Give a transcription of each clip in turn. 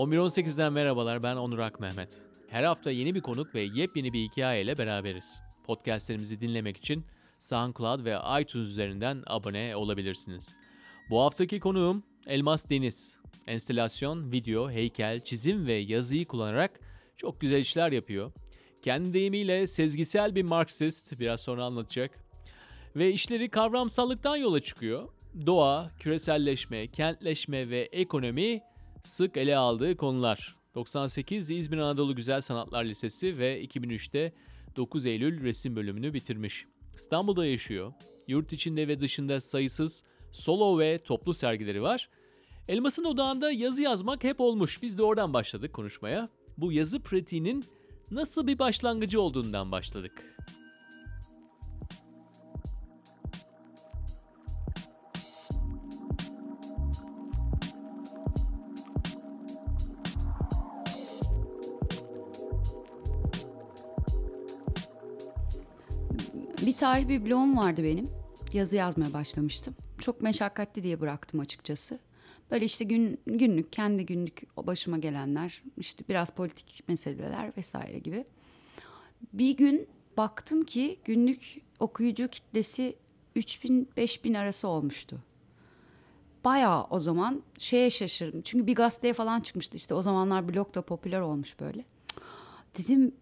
...11.18'den merhabalar ben Onur Ak Mehmet. Her hafta yeni bir konuk ve yepyeni bir hikayeyle beraberiz. Podcastlerimizi dinlemek için SoundCloud ve iTunes üzerinden abone olabilirsiniz. Bu haftaki konuğum Elmas Deniz. Enstelasyon, video, heykel, çizim ve yazıyı kullanarak çok güzel işler yapıyor. Kendi deyimiyle sezgisel bir Marksist, biraz sonra anlatacak. Ve işleri kavramsallıktan yola çıkıyor. Doğa, küreselleşme, kentleşme ve ekonomi sık ele aldığı konular. 98 İzmir Anadolu Güzel Sanatlar Lisesi ve 2003'te 9 Eylül resim bölümünü bitirmiş. İstanbul'da yaşıyor. Yurt içinde ve dışında sayısız solo ve toplu sergileri var. Elmas'ın odağında yazı yazmak hep olmuş. Biz de oradan başladık konuşmaya. Bu yazı pratiğinin nasıl bir başlangıcı olduğundan başladık. Tarih bir blogum vardı benim. Yazı yazmaya başlamıştım. Çok meşakkatli diye bıraktım açıkçası. Böyle işte gün, günlük, kendi günlük o başıma gelenler, işte biraz politik meseleler vesaire gibi. Bir gün baktım ki günlük okuyucu kitlesi 3000-5000 arası olmuştu. Bayağı o zaman şeye şaşırdım. Çünkü bir gazeteye falan çıkmıştı işte o zamanlar blog da popüler olmuş böyle. Dedim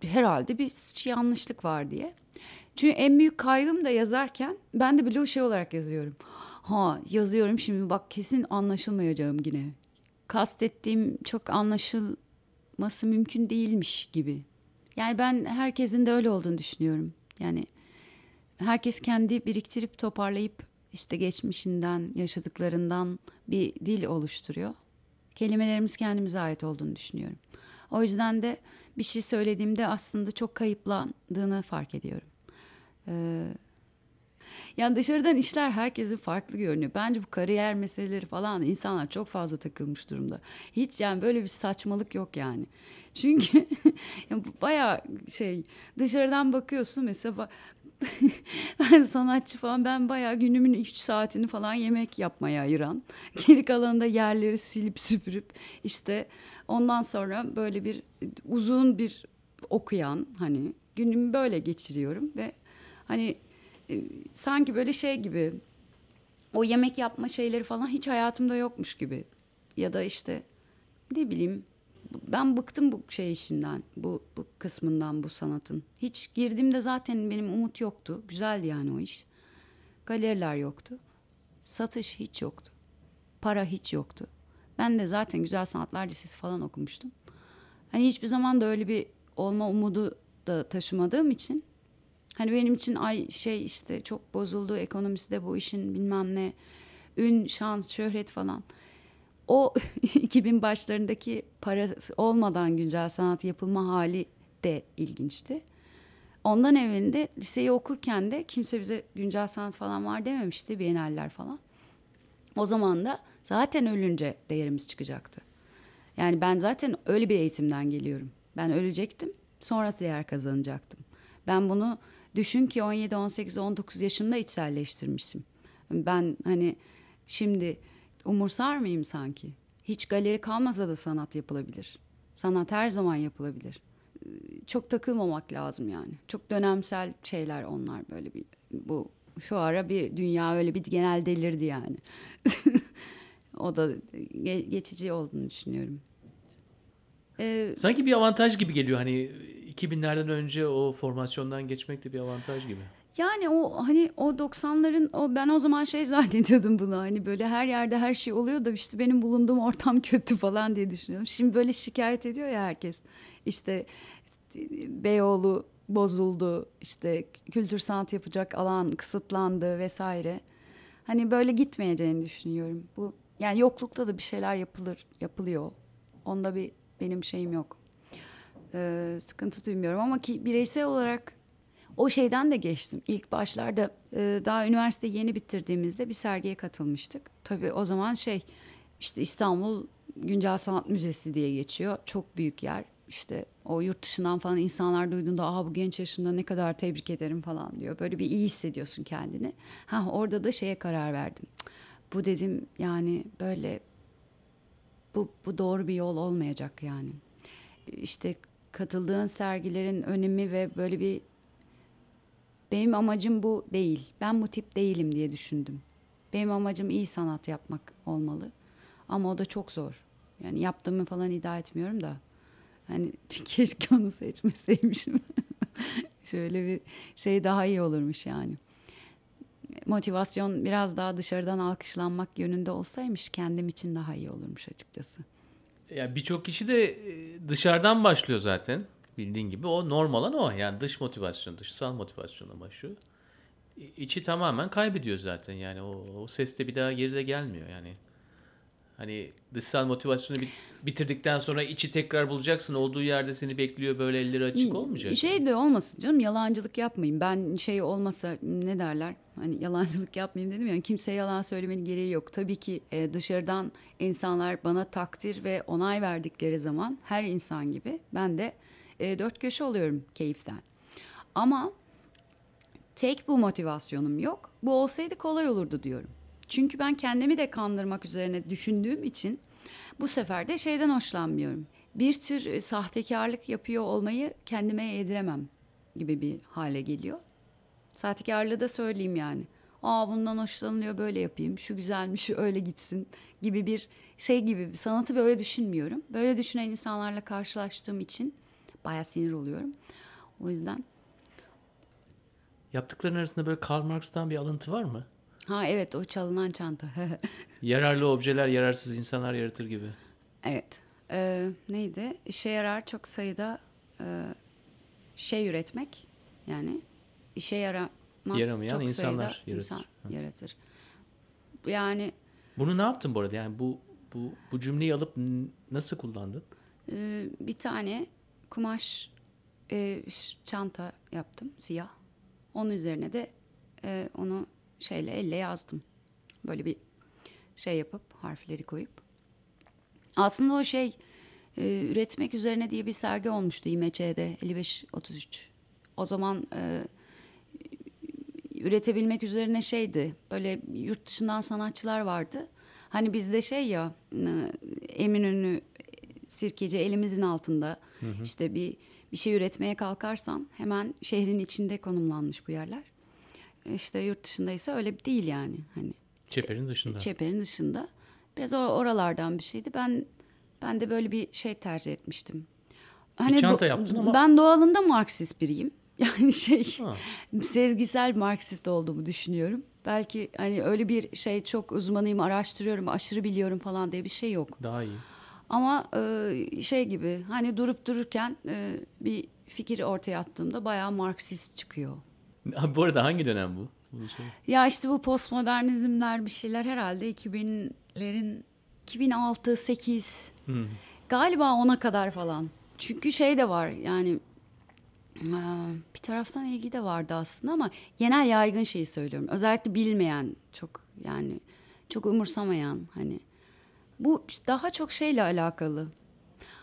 herhalde bir yanlışlık var diye. Çünkü en büyük kaygım da yazarken ben de blog şey olarak yazıyorum. Ha yazıyorum şimdi bak kesin anlaşılmayacağım yine. Kastettiğim çok anlaşılması mümkün değilmiş gibi. Yani ben herkesin de öyle olduğunu düşünüyorum. Yani herkes kendi biriktirip toparlayıp işte geçmişinden, yaşadıklarından bir dil oluşturuyor. Kelimelerimiz kendimize ait olduğunu düşünüyorum. O yüzden de bir şey söylediğimde aslında çok kayıplandığını fark ediyorum. Ee, yani dışarıdan işler herkesin farklı görünüyor. Bence bu kariyer meseleleri falan insanlar çok fazla takılmış durumda. Hiç yani böyle bir saçmalık yok yani. Çünkü yani bayağı şey dışarıdan bakıyorsun mesela ben sanatçı falan ben bayağı günümün 3 saatini falan yemek yapmaya ayıran. Geri kalanında yerleri silip süpürüp işte ondan sonra böyle bir uzun bir okuyan hani günümü böyle geçiriyorum ve hani e, sanki böyle şey gibi o yemek yapma şeyleri falan hiç hayatımda yokmuş gibi. Ya da işte ne bileyim ben bıktım bu şey işinden bu, bu kısmından bu sanatın. Hiç girdiğimde zaten benim umut yoktu. Güzeldi yani o iş. Galeriler yoktu. Satış hiç yoktu. Para hiç yoktu. Ben de zaten güzel sanatlar lisesi falan okumuştum. Hani hiçbir zaman da öyle bir olma umudu da taşımadığım için Hani benim için ay şey işte çok bozuldu ekonomisi de bu işin bilmem ne ün, şans, şöhret falan. O 2000 başlarındaki parası olmadan güncel sanat yapılma hali de ilginçti. Ondan evvelinde liseyi okurken de kimse bize güncel sanat falan var dememişti, bienaller falan. O zaman da zaten ölünce değerimiz çıkacaktı. Yani ben zaten öyle bir eğitimden geliyorum. Ben ölecektim, sonrası değer kazanacaktım. Ben bunu Düşün ki 17, 18, 19 yaşımda içselleştirmişim. Ben hani şimdi umursar mıyım sanki? Hiç galeri kalmasa da sanat yapılabilir. Sanat her zaman yapılabilir. Çok takılmamak lazım yani. Çok dönemsel şeyler onlar böyle bir bu şu ara bir dünya öyle bir genel delirdi yani. o da geçici olduğunu düşünüyorum. Ee, Sanki bir avantaj gibi geliyor hani 2000'lerden önce o formasyondan geçmek de bir avantaj gibi. Yani o hani o 90'ların o ben o zaman şey zannediyordum bunu hani böyle her yerde her şey oluyor da işte benim bulunduğum ortam kötü falan diye düşünüyorum. Şimdi böyle şikayet ediyor ya herkes. İşte Beyoğlu bozuldu, işte kültür sanat yapacak alan kısıtlandı vesaire. Hani böyle gitmeyeceğini düşünüyorum. Bu yani yoklukta da bir şeyler yapılır, yapılıyor. Onda bir benim şeyim yok e, sıkıntı duymuyorum ama ki bireysel olarak o şeyden de geçtim. İlk başlarda e, daha üniversite yeni bitirdiğimizde bir sergiye katılmıştık. Tabii o zaman şey işte İstanbul Güncel Sanat Müzesi diye geçiyor. Çok büyük yer. işte o yurt dışından falan insanlar duyduğunda Aa, bu genç yaşında ne kadar tebrik ederim falan diyor. Böyle bir iyi hissediyorsun kendini. Ha orada da şeye karar verdim. Bu dedim yani böyle bu, bu doğru bir yol olmayacak yani. İşte katıldığın sergilerin önemi ve böyle bir benim amacım bu değil. Ben bu tip değilim diye düşündüm. Benim amacım iyi sanat yapmak olmalı. Ama o da çok zor. Yani yaptığımı falan iddia etmiyorum da. Hani keşke onu seçmeseymişim. Şöyle bir şey daha iyi olurmuş yani. Motivasyon biraz daha dışarıdan alkışlanmak yönünde olsaymış kendim için daha iyi olurmuş açıkçası. Ya birçok kişi de e, dışarıdan başlıyor zaten. Bildiğin gibi o normal olan o. Yani dış motivasyon, dışsal motivasyonla başlıyor. İçi tamamen kaybediyor zaten. Yani o, o ses de bir daha geride gelmiyor yani. Hani dışsal motivasyonu bitirdikten sonra içi tekrar bulacaksın. Olduğu yerde seni bekliyor böyle elleri açık hmm, olmayacak. Şey de olmasın canım yalancılık yapmayayım. Ben şey olmasa ne derler? Hani yalancılık yapmayayım dedim yani kimseye yalan söylemenin gereği yok. Tabii ki e, dışarıdan insanlar bana takdir ve onay verdikleri zaman her insan gibi ben de e, dört köşe oluyorum keyiften. Ama tek bu motivasyonum yok. Bu olsaydı kolay olurdu diyorum. Çünkü ben kendimi de kandırmak üzerine düşündüğüm için bu sefer de şeyden hoşlanmıyorum. Bir tür e, sahtekarlık yapıyor olmayı kendime yediremem gibi bir hale geliyor. Sahtekarlığı da söyleyeyim yani. Aa bundan hoşlanılıyor böyle yapayım. Şu güzelmiş öyle gitsin gibi bir şey gibi. Sanatı böyle düşünmüyorum. Böyle düşünen insanlarla karşılaştığım için baya sinir oluyorum. O yüzden. Yaptıkların arasında böyle Karl Marx'tan bir alıntı var mı? Ha evet o çalınan çanta. Yararlı objeler yararsız insanlar yaratır gibi. Evet. Ee, neydi? İşe yarar çok sayıda e, şey üretmek. Yani işe yaramaz Yaramayan çok insanlar sayıda yaratır. insan yaratır. Yani bunu ne yaptın bu arada? Yani bu bu bu cümleyi alıp nasıl kullandın? E, bir tane kumaş e, çanta yaptım siyah. Onun üzerine de e, onu şeyle elle yazdım. Böyle bir şey yapıp harfleri koyup. Aslında o şey e, üretmek üzerine diye bir sergi olmuştu İMÇ'de 55-33. O zaman e, üretebilmek üzerine şeydi. Böyle yurt dışından sanatçılar vardı. Hani bizde şey ya e, Eminönü sirkeci elimizin altında. Hı hı. İşte bir bir şey üretmeye kalkarsan hemen şehrin içinde konumlanmış bu yerler. İşte yurt dışında ise öyle değil yani hani. Çeperin dışında. Çeperin dışında. Biraz oralardan bir şeydi. Ben ben de böyle bir şey tercih etmiştim. Hani bir çanta yaptın ama. Ben doğalında Marksist biriyim. Yani şey ha. sezgisel Marksist olduğumu düşünüyorum. Belki hani öyle bir şey çok uzmanıyım, araştırıyorum, aşırı biliyorum falan diye bir şey yok. Daha iyi. Ama e, şey gibi hani durup dururken e, bir fikir ortaya attığımda bayağı Marksist çıkıyor. bu arada hangi dönem bu? Ya işte bu postmodernizmler bir şeyler herhalde 2000'lerin 2006 8 hmm. galiba ona kadar falan. Çünkü şey de var yani bir taraftan ilgi de vardı aslında ama genel yaygın şeyi söylüyorum. Özellikle bilmeyen çok yani çok umursamayan hani bu daha çok şeyle alakalı.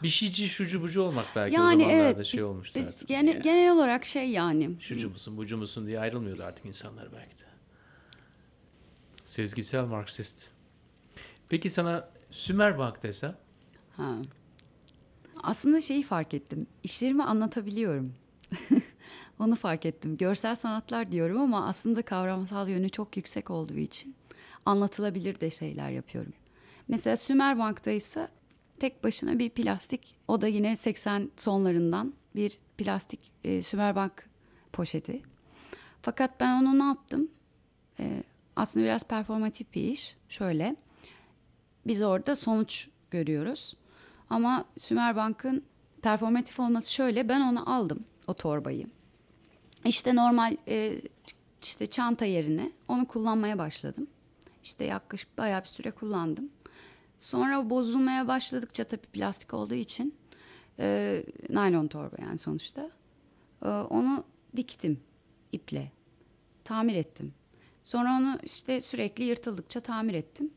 Bir şeyci şucu bucu olmak belki yani o zamanlarda evet, şey olmuştu artık. Gene, yani. Genel olarak şey yani. Şucu musun bucu musun diye ayrılmıyordu artık insanlar belki de. Sezgisel Marksist. Peki sana Sümer Bank desem? Ha. Aslında şeyi fark ettim. İşlerimi anlatabiliyorum. Onu fark ettim. Görsel sanatlar diyorum ama aslında kavramsal yönü çok yüksek olduğu için anlatılabilir de şeyler yapıyorum. Mesela Sümer Bank'ta ise tek başına bir plastik, o da yine 80 sonlarından bir plastik e, Sümer Bank poşeti. Fakat ben onu ne yaptım? E, aslında biraz performatif bir iş. Şöyle, biz orada sonuç görüyoruz. Ama Sümer Bank'ın performatif olması şöyle, ben onu aldım, o torbayı. İşte normal e, işte çanta yerine onu kullanmaya başladım. İşte yaklaşık bayağı bir süre kullandım. Sonra bozulmaya başladıkça tabii plastik olduğu için e, naylon torba yani sonuçta. E, onu diktim iple. Tamir ettim. Sonra onu işte sürekli yırtıldıkça tamir ettim.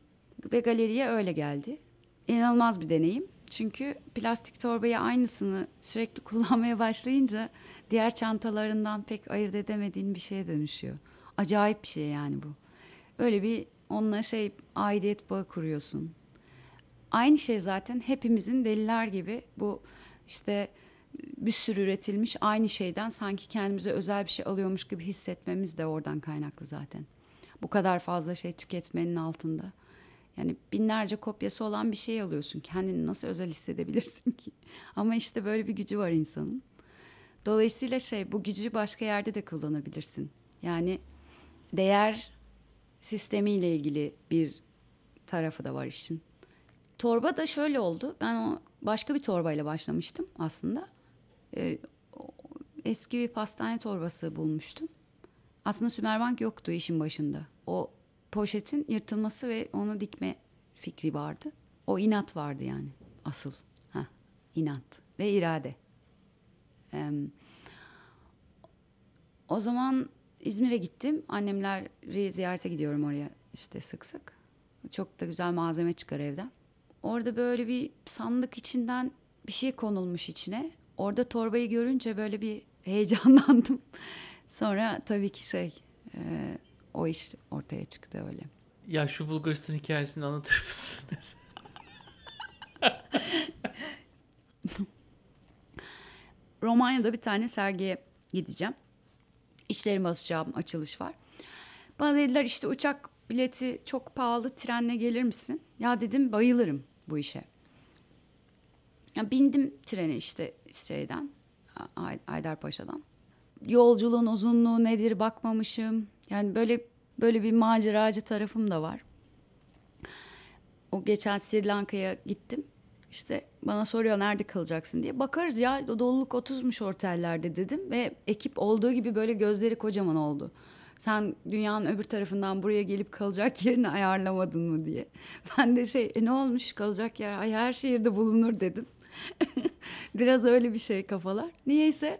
Ve galeriye öyle geldi. İnanılmaz bir deneyim. Çünkü plastik torbayı aynısını sürekli kullanmaya başlayınca diğer çantalarından pek ayırt edemediğin bir şeye dönüşüyor. Acayip bir şey yani bu. Öyle bir onunla şey aidiyet bağı kuruyorsun. Aynı şey zaten hepimizin deliler gibi bu işte bir sürü üretilmiş aynı şeyden sanki kendimize özel bir şey alıyormuş gibi hissetmemiz de oradan kaynaklı zaten. Bu kadar fazla şey tüketmenin altında. Yani binlerce kopyası olan bir şey alıyorsun. Kendini nasıl özel hissedebilirsin ki? Ama işte böyle bir gücü var insanın. Dolayısıyla şey bu gücü başka yerde de kullanabilirsin. Yani değer sistemiyle ilgili bir tarafı da var işin. Torba da şöyle oldu. Ben o başka bir torbayla başlamıştım aslında. Ee, eski bir pastane torbası bulmuştum. Aslında Sümerbank yoktu işin başında. O poşetin yırtılması ve onu dikme fikri vardı. O inat vardı yani asıl. Ha, inat ve irade. Ee, o zaman İzmir'e gittim. Annemleri ziyarete gidiyorum oraya işte sık sık. Çok da güzel malzeme çıkar evden. Orada böyle bir sandık içinden bir şey konulmuş içine. Orada torbayı görünce böyle bir heyecanlandım. Sonra tabii ki şey e, o iş ortaya çıktı öyle. Ya şu Bulgaristan hikayesini anlatır mısın? Romanya'da bir tane sergiye gideceğim. İşlerimi basacağım açılış var. Bana dediler işte uçak bileti çok pahalı trenle gelir misin? Ya dedim bayılırım bu işe. Ya bindim trene işte şeyden Ay- Aydarpaşa'dan. Yolculuğun uzunluğu nedir bakmamışım. Yani böyle böyle bir maceracı tarafım da var. O geçen Sri Lanka'ya gittim. İşte bana soruyor nerede kalacaksın diye. Bakarız ya doluluk 30'muş otellerde dedim ve ekip olduğu gibi böyle gözleri kocaman oldu. Sen dünyanın öbür tarafından buraya gelip kalacak yerini ayarlamadın mı diye. Ben de şey e, ne olmuş kalacak yer ay her şehirde bulunur dedim. Biraz öyle bir şey kafalar. Niyeyse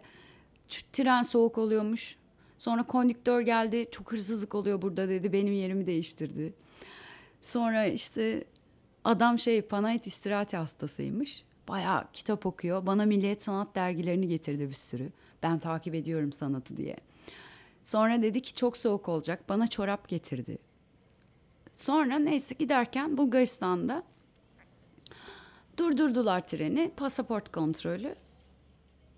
tren soğuk oluyormuş. Sonra kondüktör geldi çok hırsızlık oluyor burada dedi benim yerimi değiştirdi. Sonra işte adam şey Panayit istirahati hastasıymış. Bayağı kitap okuyor. Bana Milliyet Sanat dergilerini getirdi bir sürü. Ben takip ediyorum sanatı diye. Sonra dedi ki çok soğuk olacak. Bana çorap getirdi. Sonra neyse giderken Bulgaristan'da durdurdular treni. Pasaport kontrolü.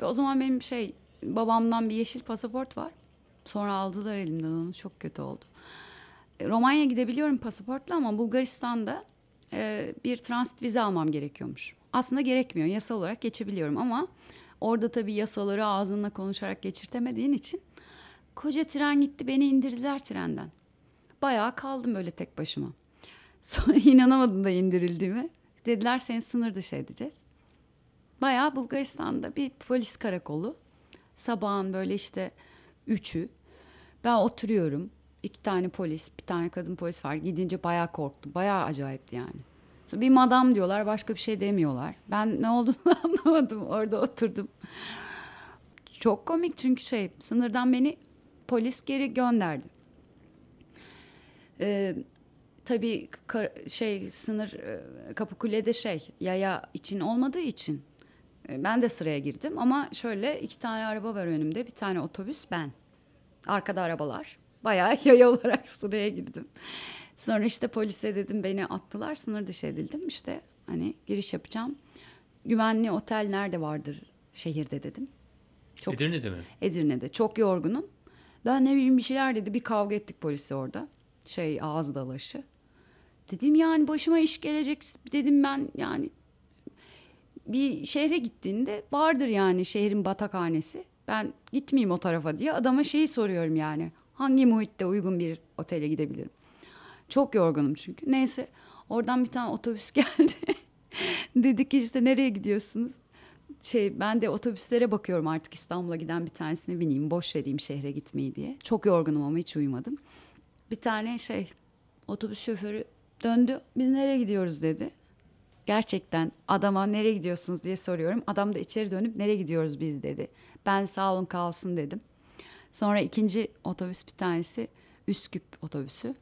Ve o zaman benim şey babamdan bir yeşil pasaport var. Sonra aldılar elimden onu. Çok kötü oldu. Romanya gidebiliyorum pasaportla ama Bulgaristan'da e, bir transit vize almam gerekiyormuş. Aslında gerekmiyor. Yasal olarak geçebiliyorum ama orada tabii yasaları ağzınla konuşarak geçirtemediğin için koca tren gitti beni indirdiler trenden. Bayağı kaldım böyle tek başıma. Sonra inanamadım da indirildiğimi. Dediler seni sınır dışı edeceğiz. Bayağı Bulgaristan'da bir polis karakolu. Sabahın böyle işte üçü. Ben oturuyorum. İki tane polis, bir tane kadın polis var. Gidince bayağı korktum. Bayağı acayipti yani. Sonra bir madam diyorlar, başka bir şey demiyorlar. Ben ne olduğunu anlamadım. Orada oturdum. Çok komik çünkü şey, sınırdan beni polis geri gönderdi. Ee, tabii şey sınır e, Kapıkule'de şey yaya için olmadığı için e, ben de sıraya girdim ama şöyle iki tane araba var önümde bir tane otobüs ben arkada arabalar bayağı yaya olarak sıraya girdim. Sonra işte polise dedim beni attılar sınır dışı edildim işte hani giriş yapacağım. Güvenli otel nerede vardır şehirde dedim. Çok, Edirne'de mi? Edirne'de çok yorgunum. Ben ne bileyim bir şeyler dedi bir kavga ettik polisi orada. Şey ağız dalaşı. Dedim yani başıma iş gelecek dedim ben yani bir şehre gittiğinde vardır yani şehrin batakhanesi. Ben gitmeyeyim o tarafa diye adama şeyi soruyorum yani. Hangi muhitte uygun bir otele gidebilirim? Çok yorgunum çünkü. Neyse oradan bir tane otobüs geldi. Dedik işte nereye gidiyorsunuz? Şey ben de otobüslere bakıyorum artık İstanbul'a giden bir tanesini bineyim. Boş vereyim şehre gitmeyi diye. Çok yorgunum ama hiç uyumadım. Bir tane şey otobüs şoförü döndü. Biz nereye gidiyoruz dedi. Gerçekten adama nereye gidiyorsunuz diye soruyorum. Adam da içeri dönüp nereye gidiyoruz biz dedi. Ben sağ olun kalsın dedim. Sonra ikinci otobüs bir tanesi Üsküp otobüsü.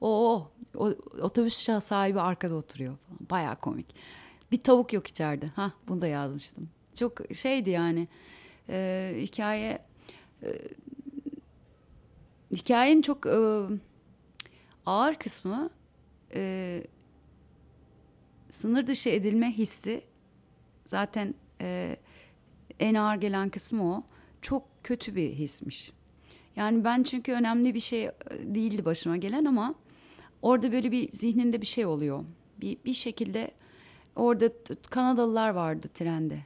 O, o otobüs sahibi arkada oturuyor falan. Bayağı komik. Bir tavuk yok içeride. Ha bunu da yazmıştım. Çok şeydi yani. E, hikaye e, hikayenin çok e, ağır kısmı e, sınır dışı edilme hissi zaten e, en ağır gelen kısmı o. Çok kötü bir hismiş. Yani ben çünkü önemli bir şey e, değildi başıma gelen ama orada böyle bir zihninde bir şey oluyor. Bir, bir şekilde orada Kanadalılar vardı trende.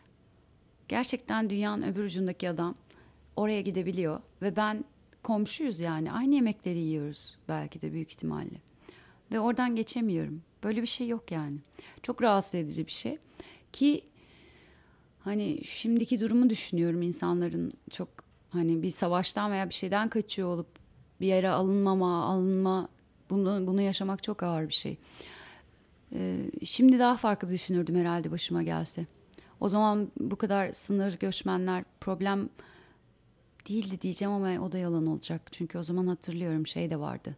Gerçekten dünyanın öbür ucundaki adam oraya gidebiliyor ve ben komşuyuz yani aynı yemekleri yiyoruz belki de büyük ihtimalle. Ve oradan geçemiyorum. Böyle bir şey yok yani. Çok rahatsız edici bir şey. Ki hani şimdiki durumu düşünüyorum insanların çok hani bir savaştan veya bir şeyden kaçıyor olup bir yere alınmama, alınma bunu bunu yaşamak çok ağır bir şey. Şimdi daha farklı düşünürdüm herhalde başıma gelse. O zaman bu kadar sınır göçmenler problem değildi diyeceğim ama o da yalan olacak. Çünkü o zaman hatırlıyorum şey de vardı.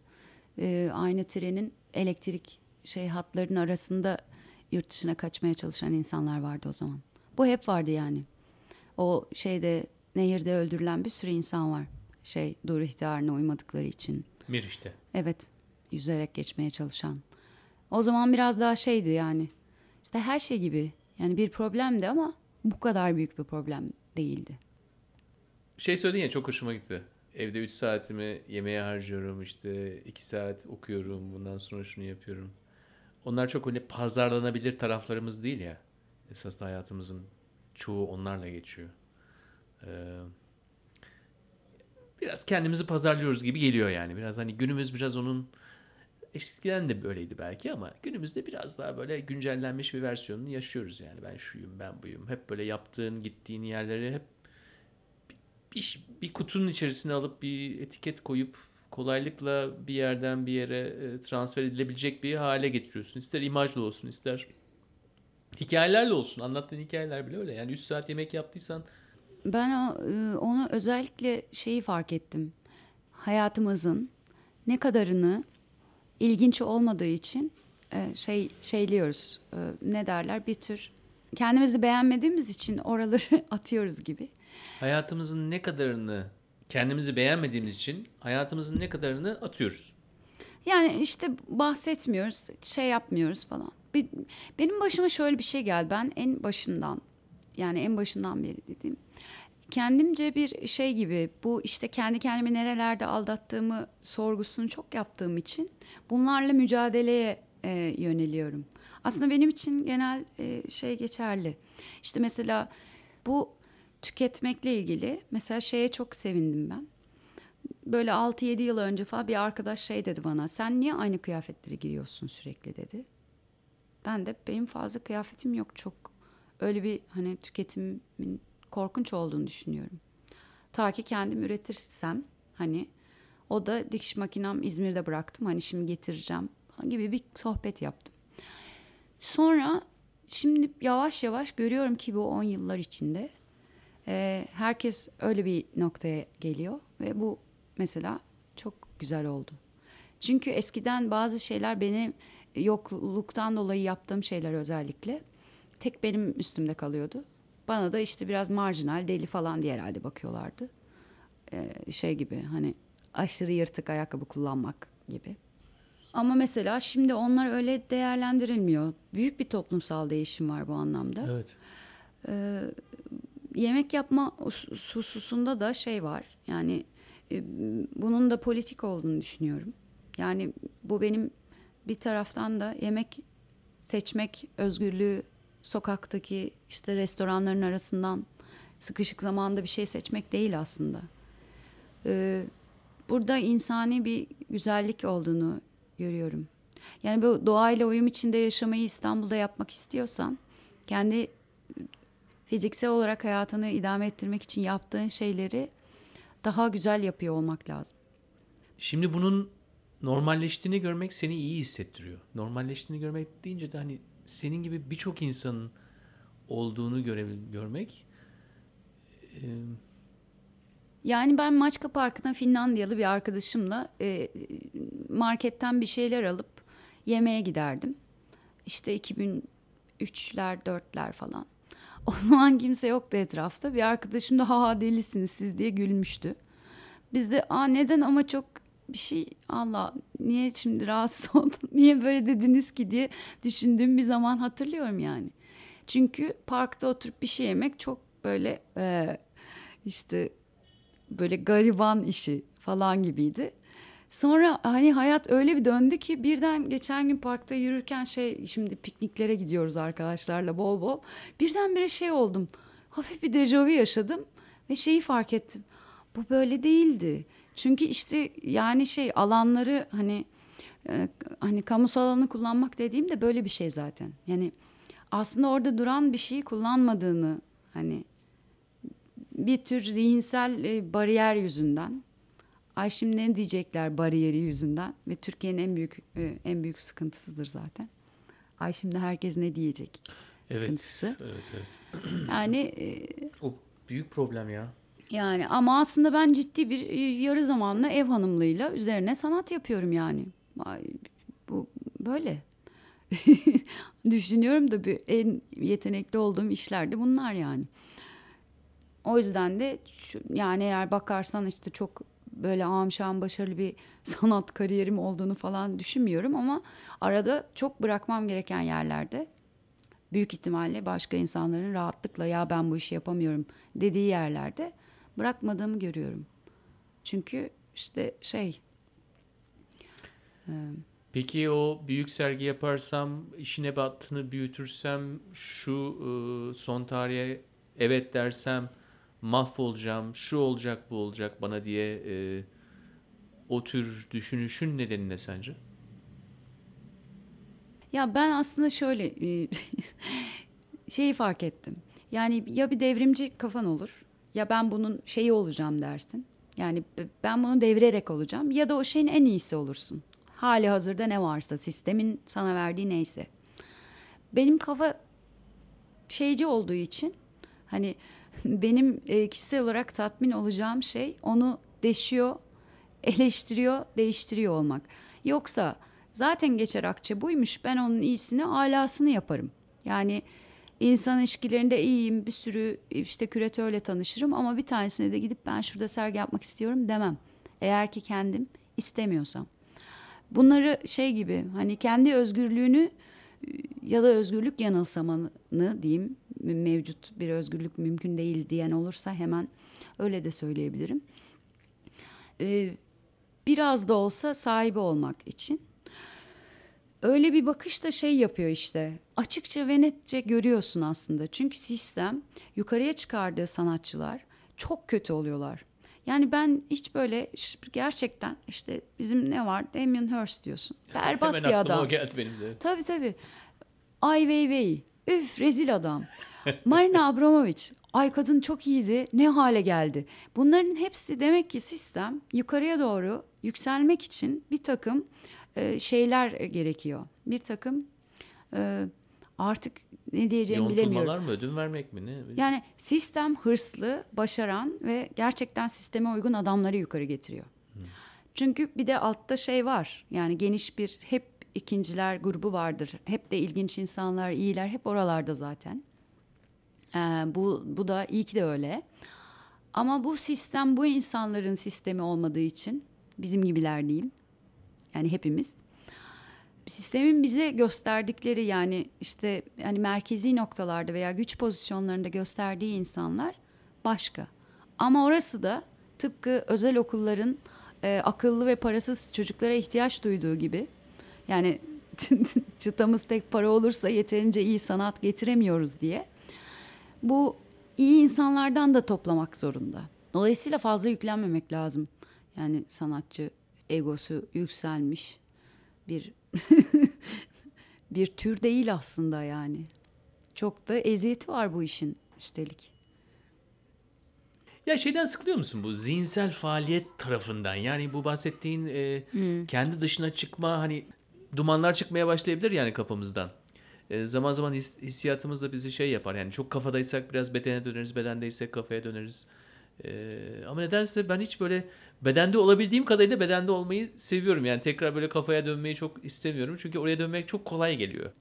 Ee, aynı trenin elektrik şey hatların arasında yurt dışına kaçmaya çalışan insanlar vardı o zaman. Bu hep vardı yani. O şeyde nehirde öldürülen bir sürü insan var. Şey dur ihtarına uymadıkları için. Mir işte. Evet. Yüzerek geçmeye çalışan. O zaman biraz daha şeydi yani. İşte her şey gibi. Yani bir problemdi ama bu kadar büyük bir problem değildi. Şey söyledin ya çok hoşuma gitti. Evde 3 saatimi yemeğe harcıyorum işte 2 saat okuyorum bundan sonra şunu yapıyorum. Onlar çok öyle pazarlanabilir taraflarımız değil ya. Esas hayatımızın çoğu onlarla geçiyor. Ee, biraz kendimizi pazarlıyoruz gibi geliyor yani. Biraz hani günümüz biraz onun eskiden de böyleydi belki ama günümüzde biraz daha böyle güncellenmiş bir versiyonunu yaşıyoruz yani. Ben şuyum, ben buyum. Hep böyle yaptığın, gittiğin yerleri hep bir, bir kutunun içerisine alıp bir etiket koyup kolaylıkla bir yerden bir yere e, transfer edilebilecek bir hale getiriyorsun. İster imajlı olsun, ister hikayelerle olsun. Anlattığın hikayeler bile öyle. Yani 3 saat yemek yaptıysan ben e, onu özellikle şeyi fark ettim. Hayatımızın ne kadarını ilginç olmadığı için e, şey şeyliyoruz. Ne derler? Bir tür kendimizi beğenmediğimiz için oraları atıyoruz gibi. Hayatımızın ne kadarını kendimizi beğenmediğimiz için hayatımızın ne kadarını atıyoruz. Yani işte bahsetmiyoruz, şey yapmıyoruz falan. Benim başıma şöyle bir şey geldi. Ben en başından yani en başından beri dediğim kendimce bir şey gibi bu işte kendi kendimi nerelerde aldattığımı sorgusunu çok yaptığım için bunlarla mücadeleye e, yöneliyorum. Aslında benim için genel e, şey geçerli. İşte mesela bu tüketmekle ilgili mesela şeye çok sevindim ben. Böyle 6-7 yıl önce falan bir arkadaş şey dedi bana. Sen niye aynı kıyafetleri giyiyorsun sürekli dedi. Ben de benim fazla kıyafetim yok çok. Öyle bir hani tüketimin korkunç olduğunu düşünüyorum. Ta ki kendim üretirsem hani o da dikiş makinem İzmir'de bıraktım. Hani şimdi getireceğim gibi bir sohbet yaptım. Sonra şimdi yavaş yavaş görüyorum ki bu 10 yıllar içinde e, herkes öyle bir noktaya geliyor ve bu mesela çok güzel oldu. Çünkü eskiden bazı şeyler beni yokluktan dolayı yaptığım şeyler özellikle tek benim üstümde kalıyordu. Bana da işte biraz marjinal, deli falan diye herhalde bakıyorlardı. Ee, şey gibi hani aşırı yırtık ayakkabı kullanmak gibi. Ama mesela şimdi onlar öyle değerlendirilmiyor. Büyük bir toplumsal değişim var bu anlamda. Evet. Ee, yemek yapma hususunda da şey var. Yani e, bunun da politik olduğunu düşünüyorum. Yani bu benim bir taraftan da yemek seçmek özgürlüğü sokaktaki işte restoranların arasından sıkışık zamanda bir şey seçmek değil aslında. Ee, burada insani bir güzellik olduğunu görüyorum. Yani bu doğayla uyum içinde yaşamayı İstanbul'da yapmak istiyorsan kendi fiziksel olarak hayatını idame ettirmek için yaptığın şeyleri daha güzel yapıyor olmak lazım. Şimdi bunun normalleştiğini görmek seni iyi hissettiriyor. Normalleştiğini görmek deyince de hani senin gibi birçok insanın olduğunu göre, görmek e... yani ben Maçka Parkı'na Finlandiyalı bir arkadaşımla e, marketten bir şeyler alıp yemeğe giderdim. İşte 2000 üçler dörtler falan. O zaman kimse yoktu etrafta. Bir arkadaşım da ha delisiniz siz diye gülmüştü. Biz de aa neden ama çok bir şey Allah niye şimdi rahatsız oldun niye böyle dediniz ki diye düşündüğüm bir zaman hatırlıyorum yani. Çünkü parkta oturup bir şey yemek çok böyle e, işte böyle gariban işi falan gibiydi. Sonra hani hayat öyle bir döndü ki birden geçen gün parkta yürürken şey şimdi pikniklere gidiyoruz arkadaşlarla bol bol. Birdenbire şey oldum. Hafif bir dejavu yaşadım ve şeyi fark ettim. Bu böyle değildi. Çünkü işte yani şey alanları hani e, hani kamusal alanı kullanmak dediğim de böyle bir şey zaten. Yani aslında orada duran bir şeyi kullanmadığını hani bir tür zihinsel e, bariyer yüzünden Ay şimdi ne diyecekler bariyeri yüzünden ve Türkiye'nin en büyük e, en büyük sıkıntısıdır zaten. Ay şimdi herkes ne diyecek sıkıntısı. Evet, evet. Yani e, O büyük problem ya. Yani ama aslında ben ciddi bir e, yarı zamanlı ev hanımlığıyla üzerine sanat yapıyorum yani. Bu böyle. Düşünüyorum da bir en yetenekli olduğum işler de bunlar yani. O yüzden de yani eğer bakarsan işte çok böyle amşan başarılı bir sanat kariyerim olduğunu falan düşünmüyorum ama arada çok bırakmam gereken yerlerde büyük ihtimalle başka insanların rahatlıkla ya ben bu işi yapamıyorum dediği yerlerde bırakmadığımı görüyorum. Çünkü işte şey Peki o büyük sergi yaparsam, işin ebatını büyütürsem, şu e, son tarihe evet dersem mahvolacağım, şu olacak bu olacak bana diye e, o tür düşünüşün nedeni ne sence? Ya ben aslında şöyle şeyi fark ettim. Yani ya bir devrimci kafan olur ya ben bunun şeyi olacağım dersin. Yani ben bunu devirerek olacağım ya da o şeyin en iyisi olursun. Hali hazırda ne varsa sistemin sana verdiği neyse. Benim kafa şeyci olduğu için hani benim e, kişisel olarak tatmin olacağım şey onu deşiyor, eleştiriyor, değiştiriyor olmak. Yoksa zaten geçer akçe buymuş ben onun iyisini alasını yaparım. Yani insan ilişkilerinde iyiyim bir sürü işte küratörle tanışırım ama bir tanesine de gidip ben şurada sergi yapmak istiyorum demem. Eğer ki kendim istemiyorsam. Bunları şey gibi hani kendi özgürlüğünü ya da özgürlük yanılsamanı diyeyim mevcut bir özgürlük mümkün değil diyen olursa hemen öyle de söyleyebilirim. Ee, biraz da olsa sahibi olmak için. Öyle bir bakış da şey yapıyor işte. Açıkça ve netçe görüyorsun aslında. Çünkü sistem yukarıya çıkardığı sanatçılar çok kötü oluyorlar. Yani ben hiç böyle gerçekten işte bizim ne var Damien Hirst diyorsun. Berbat Hemen bir adam. geldi benim de. Tabii tabii. Ay Weiwei. Üf rezil adam. Marina Abramovic. Ay kadın çok iyiydi. Ne hale geldi. Bunların hepsi demek ki sistem yukarıya doğru yükselmek için bir takım e, şeyler gerekiyor. Bir takım e, artık ne diyeceğimi bilemiyorum. Mı, ödün vermek mi ne? Yani sistem hırslı, başaran ve gerçekten sisteme uygun adamları yukarı getiriyor. Çünkü bir de altta şey var. Yani geniş bir hep ikinciler grubu vardır. Hep de ilginç insanlar, iyiler hep oralarda zaten. Ee, bu, bu da iyi ki de öyle. Ama bu sistem bu insanların sistemi olmadığı için bizim gibiler diyeyim. Yani hepimiz sistemin bize gösterdikleri yani işte yani merkezi noktalarda veya güç pozisyonlarında gösterdiği insanlar başka. Ama orası da tıpkı özel okulların e, akıllı ve parasız çocuklara ihtiyaç duyduğu gibi yani çıtamız tek para olursa yeterince iyi sanat getiremiyoruz diye bu iyi insanlardan da toplamak zorunda. Dolayısıyla fazla yüklenmemek lazım. Yani sanatçı egosu yükselmiş bir bir tür değil aslında yani. Çok da eziyeti var bu işin üstelik. Ya şeyden sıkılıyor musun bu zihinsel faaliyet tarafından? Yani bu bahsettiğin e, kendi dışına çıkma hani dumanlar çıkmaya başlayabilir yani kafamızdan. E, zaman zaman his, hissiyatımız da bizi şey yapar. Yani çok kafadaysak biraz bedene döneriz, bedendeysek kafaya döneriz. E, ama nedense ben hiç böyle bedende olabildiğim kadarıyla bedende olmayı seviyorum. Yani tekrar böyle kafaya dönmeyi çok istemiyorum. Çünkü oraya dönmek çok kolay geliyor.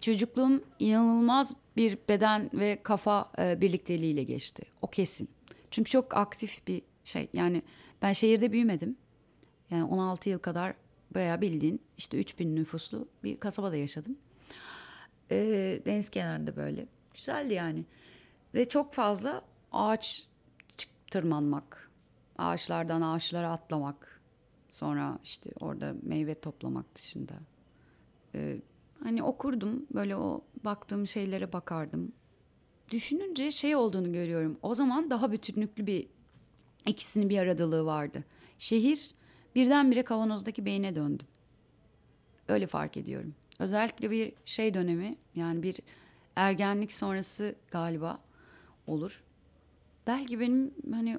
Çocukluğum inanılmaz bir beden ve kafa e, birlikteliğiyle geçti. O kesin. Çünkü çok aktif bir şey. Yani ben şehirde büyümedim. Yani 16 yıl kadar bayağı bildiğin işte 3000 nüfuslu bir kasabada yaşadım. E, deniz kenarında böyle. Güzeldi yani. Ve çok fazla ağaç tırmanmak, ağaçlardan ağaçlara atlamak, sonra işte orada meyve toplamak dışında. Ee, hani okurdum, böyle o baktığım şeylere bakardım. Düşününce şey olduğunu görüyorum. O zaman daha bütünlüklü bir ikisinin bir aradalığı vardı. Şehir birdenbire kavanozdaki beyne döndüm. Öyle fark ediyorum. Özellikle bir şey dönemi yani bir ergenlik sonrası galiba olur. Belki benim hani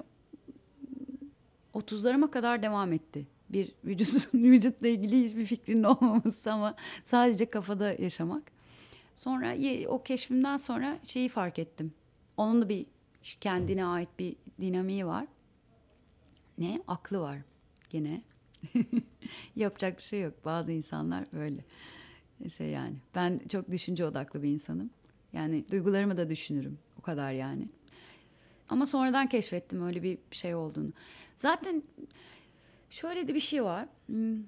30'larıma kadar devam etti. Bir vücut, vücutla ilgili hiçbir fikrinin olmaması ama sadece kafada yaşamak. Sonra o keşfimden sonra şeyi fark ettim. Onun da bir kendine ait bir dinamiği var. Ne? Aklı var gene. Yapacak bir şey yok. Bazı insanlar böyle. Şey yani. Ben çok düşünce odaklı bir insanım. Yani duygularımı da düşünürüm. O kadar yani. Ama sonradan keşfettim öyle bir şey olduğunu. Zaten şöyle de bir şey var. Hmm,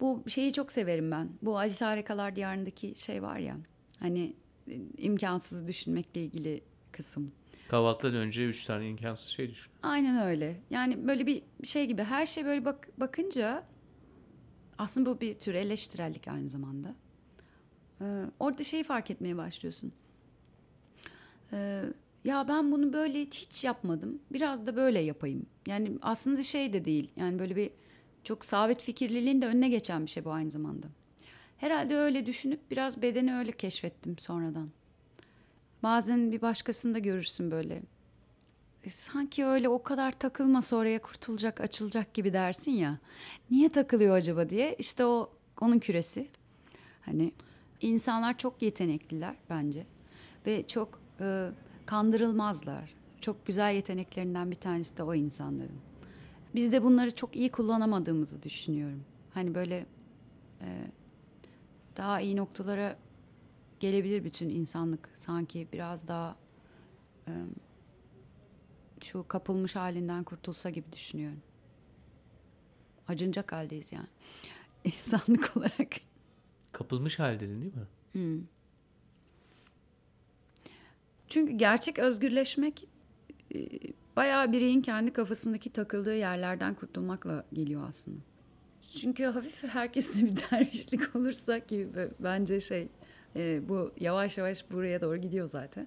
bu şeyi çok severim ben. Bu Aziz Harikalar Diyarı'ndaki şey var ya. Hani e, imkansızı düşünmekle ilgili kısım. Kahvaltıdan önce üç tane imkansız şey düşün. Aynen öyle. Yani böyle bir şey gibi her şey böyle bak bakınca aslında bu bir tür eleştirellik aynı zamanda. Ee, orada şeyi fark etmeye başlıyorsun. Ee, ya ben bunu böyle hiç yapmadım. Biraz da böyle yapayım. Yani aslında şey de değil. Yani böyle bir çok sabit fikirliliğin de önüne geçen bir şey bu aynı zamanda. Herhalde öyle düşünüp biraz bedeni öyle keşfettim sonradan. Bazen bir başkasında görürsün böyle. E, sanki öyle o kadar takılmasa oraya kurtulacak, açılacak gibi dersin ya. Niye takılıyor acaba diye. İşte o onun küresi. Hani insanlar çok yetenekliler bence. Ve çok e, kandırılmazlar. Çok güzel yeteneklerinden bir tanesi de o insanların. Biz de bunları çok iyi kullanamadığımızı düşünüyorum. Hani böyle e, daha iyi noktalara gelebilir bütün insanlık sanki biraz daha e, şu kapılmış halinden kurtulsa gibi düşünüyorum. Acınacak haldeyiz yani. İnsanlık olarak. Kapılmış haldeydin değil mi? Hmm. Çünkü gerçek özgürleşmek e, bayağı bireyin kendi kafasındaki takıldığı yerlerden kurtulmakla geliyor aslında. Çünkü hafif herkeste bir dervişlik olursa ki bence şey e, bu yavaş yavaş buraya doğru gidiyor zaten.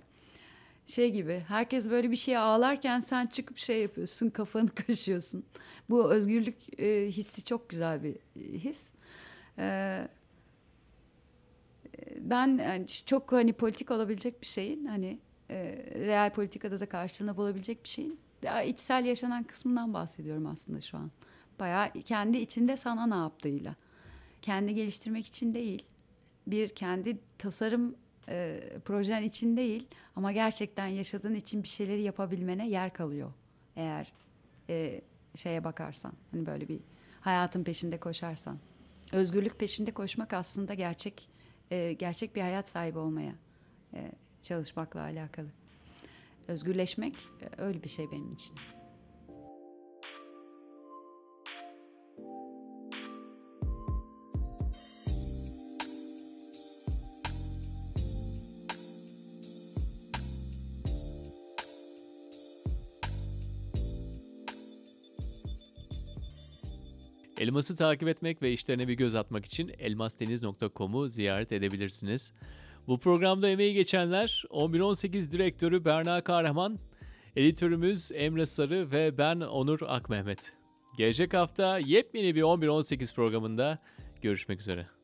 Şey gibi herkes böyle bir şeye ağlarken sen çıkıp şey yapıyorsun kafanı kaşıyorsun. Bu özgürlük e, hissi çok güzel bir his. E, ben yani çok hani politik olabilecek bir şeyin hani e, real politikada da karşılığını bulabilecek bir şeyin daha içsel yaşanan kısmından bahsediyorum aslında şu an. Bayağı kendi içinde sana ne yaptığıyla. Kendi geliştirmek için değil. Bir kendi tasarım e, projen için değil ama gerçekten yaşadığın için bir şeyleri yapabilmene yer kalıyor. Eğer e, şeye bakarsan hani böyle bir hayatın peşinde koşarsan. Özgürlük peşinde koşmak aslında gerçek e, gerçek bir hayat sahibi olmaya e, çalışmakla alakalı. Özgürleşmek e, öyle bir şey benim için. Elmas'ı takip etmek ve işlerine bir göz atmak için elmasdeniz.com'u ziyaret edebilirsiniz. Bu programda emeği geçenler 1118 direktörü Berna Kahraman, editörümüz Emre Sarı ve ben Onur Akmehmet. Gelecek hafta yepyeni bir 1118 programında görüşmek üzere.